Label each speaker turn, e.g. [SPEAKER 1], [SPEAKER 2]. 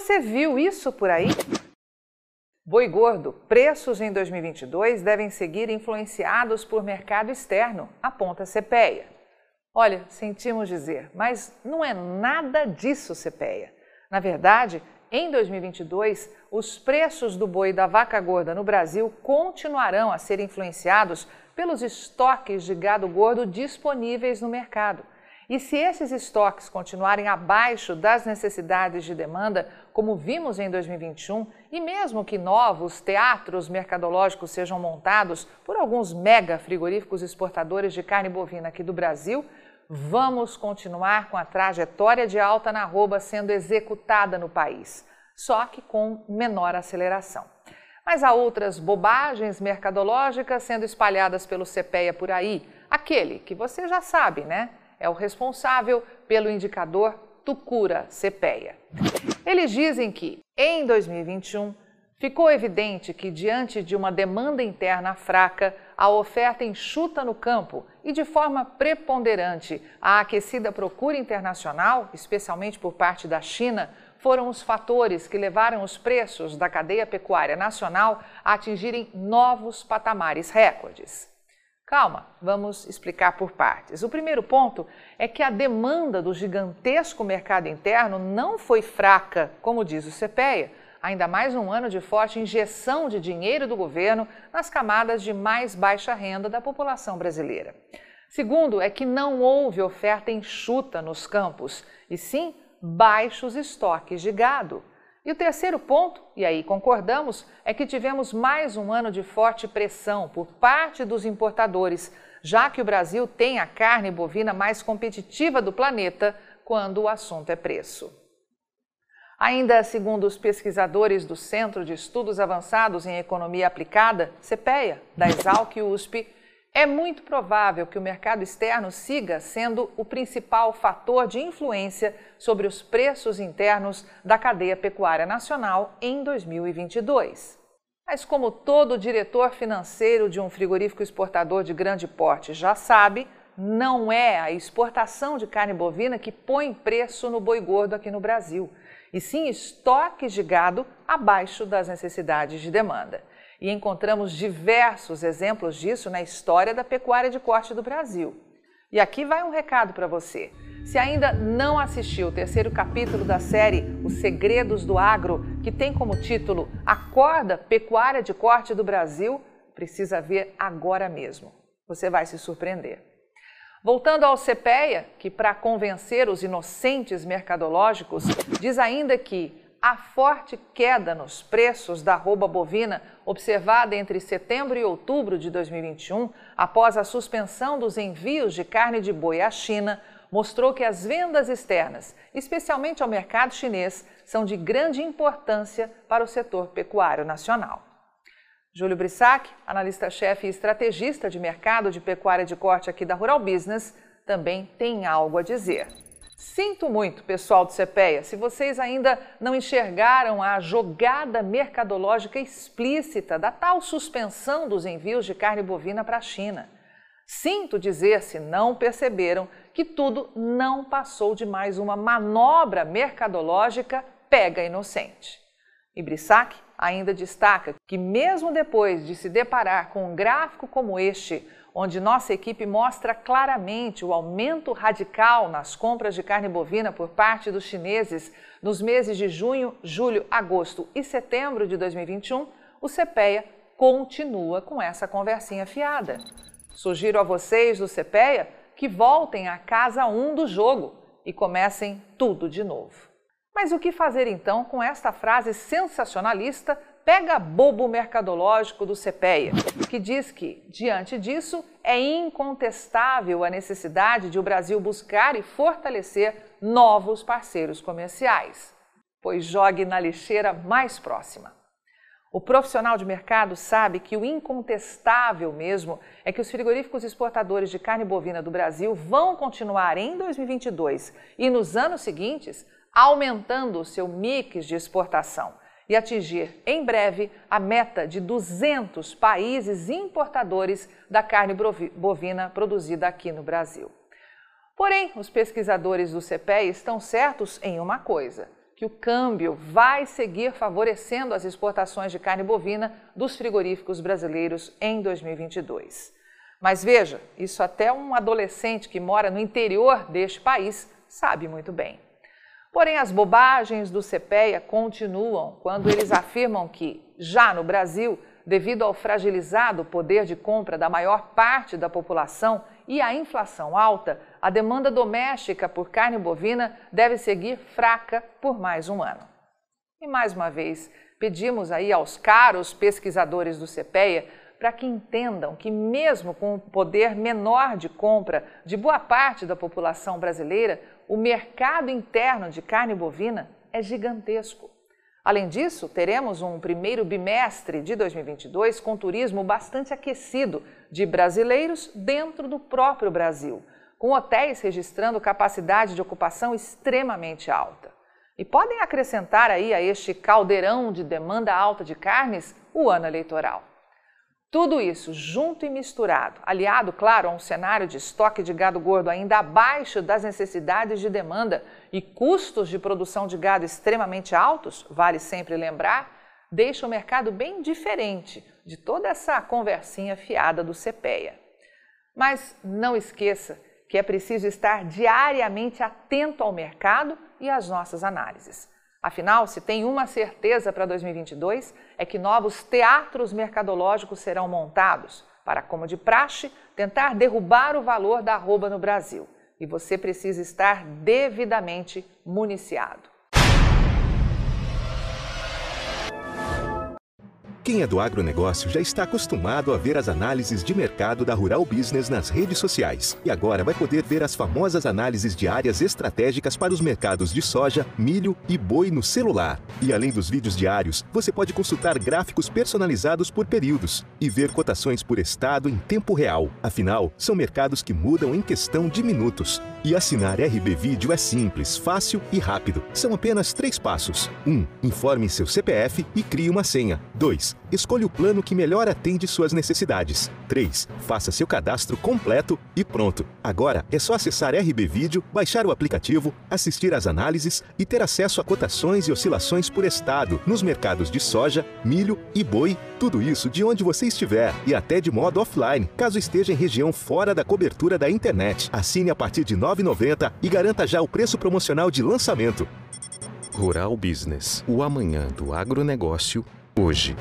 [SPEAKER 1] Você viu isso por aí? Boi gordo, preços em 2022 devem seguir influenciados por mercado externo, aponta CPEA. Olha, sentimos dizer, mas não é nada disso, CPEA. Na verdade, em 2022, os preços do boi da vaca gorda no Brasil continuarão a ser influenciados pelos estoques de gado gordo disponíveis no mercado. E se esses estoques continuarem abaixo das necessidades de demanda, como vimos em 2021, e mesmo que novos teatros mercadológicos sejam montados por alguns mega frigoríficos exportadores de carne bovina aqui do Brasil, vamos continuar com a trajetória de alta na arroba sendo executada no país, só que com menor aceleração. Mas há outras bobagens mercadológicas sendo espalhadas pelo CPEA por aí, aquele que você já sabe, né? É o responsável pelo indicador Tucura CPEA. Eles dizem que, em 2021, ficou evidente que, diante de uma demanda interna fraca, a oferta enxuta no campo e, de forma preponderante, a aquecida procura internacional, especialmente por parte da China, foram os fatores que levaram os preços da cadeia pecuária nacional a atingirem novos patamares recordes. Calma, vamos explicar por partes. O primeiro ponto é que a demanda do gigantesco mercado interno não foi fraca, como diz o CPEA, ainda mais um ano de forte injeção de dinheiro do governo nas camadas de mais baixa renda da população brasileira. Segundo, é que não houve oferta enxuta nos campos, e sim baixos estoques de gado. E o terceiro ponto, e aí concordamos, é que tivemos mais um ano de forte pressão por parte dos importadores, já que o Brasil tem a carne bovina mais competitiva do planeta quando o assunto é preço. Ainda segundo os pesquisadores do Centro de Estudos Avançados em Economia Aplicada, CPEA, da Exalc USP, é muito provável que o mercado externo siga sendo o principal fator de influência sobre os preços internos da cadeia pecuária nacional em 2022. Mas, como todo diretor financeiro de um frigorífico exportador de grande porte já sabe, não é a exportação de carne bovina que põe preço no boi gordo aqui no Brasil e sim estoques de gado abaixo das necessidades de demanda. E encontramos diversos exemplos disso na história da pecuária de corte do Brasil. E aqui vai um recado para você. Se ainda não assistiu o terceiro capítulo da série Os Segredos do Agro, que tem como título Acorda Pecuária de Corte do Brasil, precisa ver agora mesmo. Você vai se surpreender. Voltando ao CPEA, que para convencer os inocentes mercadológicos, diz ainda que a forte queda nos preços da arroba bovina observada entre setembro e outubro de 2021, após a suspensão dos envios de carne de boi à China, mostrou que as vendas externas, especialmente ao mercado chinês, são de grande importância para o setor pecuário nacional. Júlio Brissac, analista-chefe e estrategista de mercado de pecuária de corte aqui da Rural Business, também tem algo a dizer. Sinto muito, pessoal do CPEA, se vocês ainda não enxergaram a jogada mercadológica explícita da tal suspensão dos envios de carne bovina para a China. Sinto dizer, se não perceberam, que tudo não passou de mais uma manobra mercadológica pega inocente. E Brissac ainda destaca que, mesmo depois de se deparar com um gráfico como este, onde nossa equipe mostra claramente o aumento radical nas compras de carne bovina por parte dos chineses nos meses de junho, julho, agosto e setembro de 2021, o CPEA continua com essa conversinha fiada. Sugiro a vocês do CPEA que voltem à casa 1 do jogo e comecem tudo de novo. Mas o que fazer então com esta frase sensacionalista pega bobo mercadológico do CPEA, que diz que, diante disso, é incontestável a necessidade de o Brasil buscar e fortalecer novos parceiros comerciais? Pois jogue na lixeira mais próxima. O profissional de mercado sabe que o incontestável mesmo é que os frigoríficos exportadores de carne bovina do Brasil vão continuar em 2022 e nos anos seguintes aumentando o seu mix de exportação e atingir em breve a meta de 200 países importadores da carne bovina produzida aqui no Brasil. Porém, os pesquisadores do CPE estão certos em uma coisa: que o câmbio vai seguir favorecendo as exportações de carne bovina dos frigoríficos brasileiros em 2022. Mas veja, isso até um adolescente que mora no interior deste país sabe muito bem. Porém, as bobagens do CPEA continuam quando eles afirmam que, já no Brasil, devido ao fragilizado poder de compra da maior parte da população e à inflação alta, a demanda doméstica por carne bovina deve seguir fraca por mais um ano. E mais uma vez, pedimos aí aos caros pesquisadores do CPEA para que entendam que, mesmo com o poder menor de compra de boa parte da população brasileira, o mercado interno de carne bovina é gigantesco. Além disso, teremos um primeiro bimestre de 2022 com turismo bastante aquecido de brasileiros dentro do próprio Brasil, com hotéis registrando capacidade de ocupação extremamente alta. E podem acrescentar aí a este caldeirão de demanda alta de carnes o ano eleitoral. Tudo isso junto e misturado, aliado, claro, a um cenário de estoque de gado gordo ainda abaixo das necessidades de demanda e custos de produção de gado extremamente altos, vale sempre lembrar, deixa o mercado bem diferente de toda essa conversinha fiada do CPEA. Mas não esqueça que é preciso estar diariamente atento ao mercado e às nossas análises. Afinal, se tem uma certeza para 2022, é que novos teatros mercadológicos serão montados para, como de praxe, tentar derrubar o valor da arroba no Brasil. E você precisa estar devidamente municiado.
[SPEAKER 2] Quem é do agronegócio já está acostumado a ver as análises de mercado da Rural Business nas redes sociais. E agora vai poder ver as famosas análises diárias estratégicas para os mercados de soja, milho e boi no celular. E além dos vídeos diários, você pode consultar gráficos personalizados por períodos e ver cotações por estado em tempo real. Afinal, são mercados que mudam em questão de minutos. E assinar RB Vídeo é simples, fácil e rápido. São apenas três passos. 1. Um, informe seu CPF e crie uma senha. 2 escolha o plano que melhor atende suas necessidades. 3. Faça seu cadastro completo e pronto. Agora é só acessar RB Vídeo, baixar o aplicativo, assistir às análises e ter acesso a cotações e oscilações por estado nos mercados de soja, milho e boi. Tudo isso de onde você estiver e até de modo offline, caso esteja em região fora da cobertura da internet. Assine a partir de R$ 9,90 e garanta já o preço promocional de lançamento.
[SPEAKER 3] Rural Business, o amanhã do agronegócio, hoje.